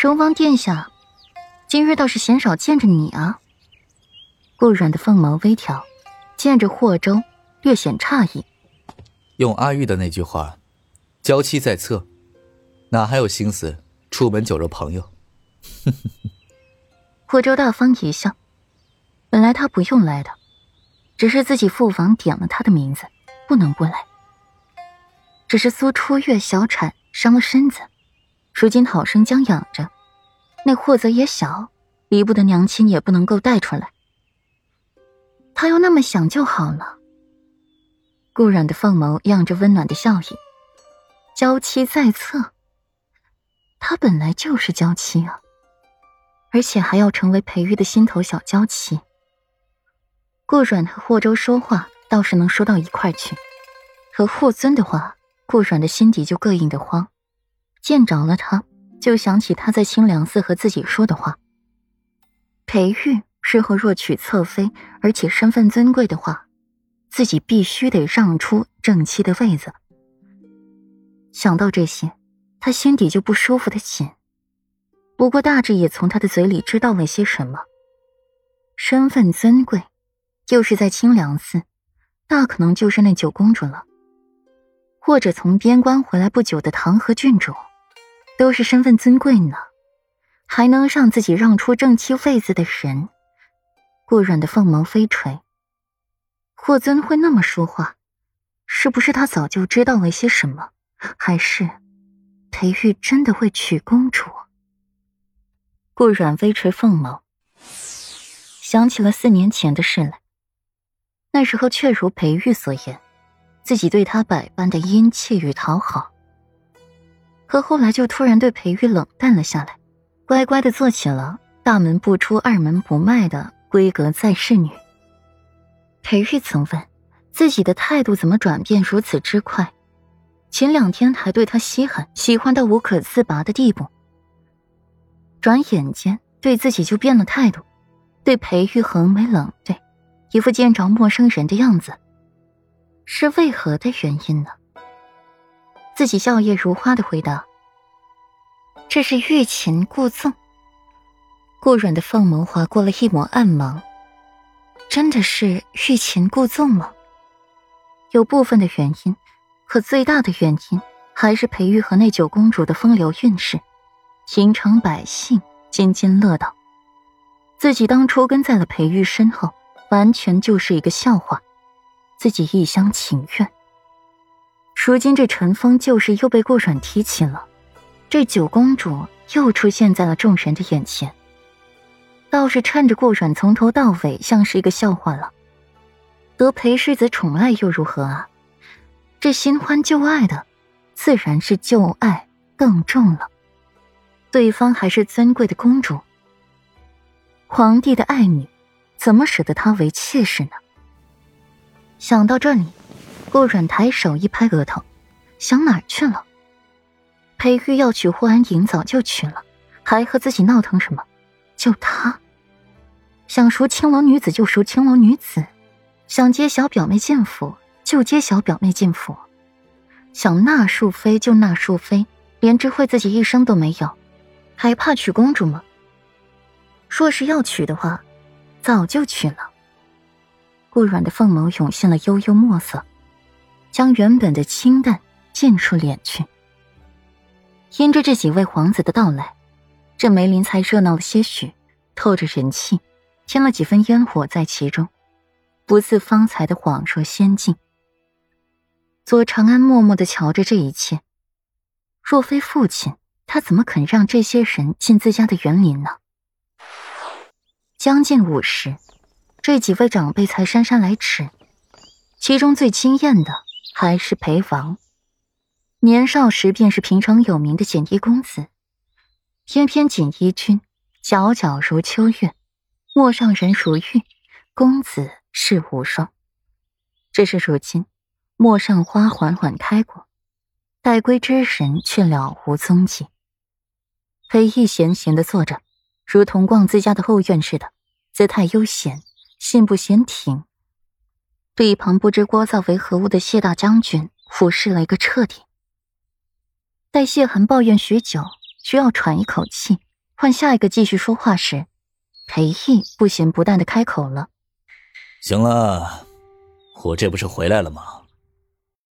神王殿下，今日倒是鲜少见着你啊。顾软的凤毛微挑，见着霍州，略显诧异。用阿玉的那句话，“娇妻在侧”，哪还有心思出门酒肉朋友？霍州大方一笑，本来他不用来的，只是自己父王点了他的名字，不能不来。只是苏初月小产伤了身子，如今好生将养着，那霍泽也小，离不得娘亲，也不能够带出来。他要那么想就好了。顾染的凤眸漾着温暖的笑意，娇妻在侧。他本来就是娇妻啊，而且还要成为裴玉的心头小娇妻。顾软和霍州说话倒是能说到一块去，和霍尊的话。顾软的心底就膈应的慌，见着了他，就想起他在清凉寺和自己说的话。裴玉日后若娶侧妃，而且身份尊贵的话，自己必须得让出正妻的位子。想到这些，他心底就不舒服的紧。不过大致也从他的嘴里知道了些什么。身份尊贵，就是在清凉寺，大可能就是那九公主了。或者从边关回来不久的唐河郡主，都是身份尊贵呢，还能让自己让出正妻位子的人。顾软的凤眸飞垂。霍尊会那么说话，是不是他早就知道了些什么？还是裴玉真的会娶公主？顾软微垂凤眸，想起了四年前的事来。那时候确如裴玉所言。自己对他百般的殷切与讨好，可后来就突然对裴玉冷淡了下来，乖乖的做起了大门不出二门不迈的闺阁在世女。裴玉曾问自己的态度怎么转变如此之快，前两天还对他稀罕喜欢到无可自拔的地步，转眼间对自己就变了态度，对裴玉横眉冷对，一副见着陌生人的样子。是为何的原因呢？自己笑靥如花的回答：“这是欲擒故纵。”顾软的凤眸划过了一抹暗芒。真的是欲擒故纵吗？有部分的原因，可最大的原因还是裴玉和那九公主的风流韵事，平常百姓津津乐道。自己当初跟在了裴玉身后，完全就是一个笑话。自己一厢情愿。如今这尘封旧事又被顾软提起了，这九公主又出现在了众人的眼前。倒是趁着顾软从头到尾像是一个笑话了。得裴世子宠爱又如何啊？这新欢旧爱的，自然是旧爱更重了。对方还是尊贵的公主，皇帝的爱女，怎么舍得她为妾室呢？想到这里，顾软抬手一拍额头，想哪儿去了？裴玉要娶霍安莹，早就娶了，还和自己闹腾什么？就他，想赎青楼女子就赎青楼女子，想接小表妹进府就接小表妹进府，想纳淑妃就纳淑妃，连知会自己一声都没有，还怕娶公主吗？若是要娶的话，早就娶了。顾软的凤眸涌现了悠悠墨色，将原本的清淡尽出脸去。因着这几位皇子的到来，这梅林才热闹了些许，透着人气，添了几分烟火在其中，不似方才的恍若仙境。左长安默默的瞧着这一切，若非父亲，他怎么肯让这些人进自家的园林呢？将近午时。这几位长辈才姗姗来迟，其中最惊艳的还是陪王。年少时便是平城有名的锦衣公子，翩翩锦衣君皎皎如秋月，陌上人如玉，公子世无双。只是如今，陌上花缓缓开过，待归之人却了无踪迹。裴义闲闲的坐着，如同逛自家的后院似的，姿态悠闲。信步闲庭，被一旁不知聒噪为何物的谢大将军俯视了一个彻底。待谢寒抱怨许久，需要喘一口气，换下一个继续说话时，裴毅不咸不淡的开口了：“行了，我这不是回来了吗？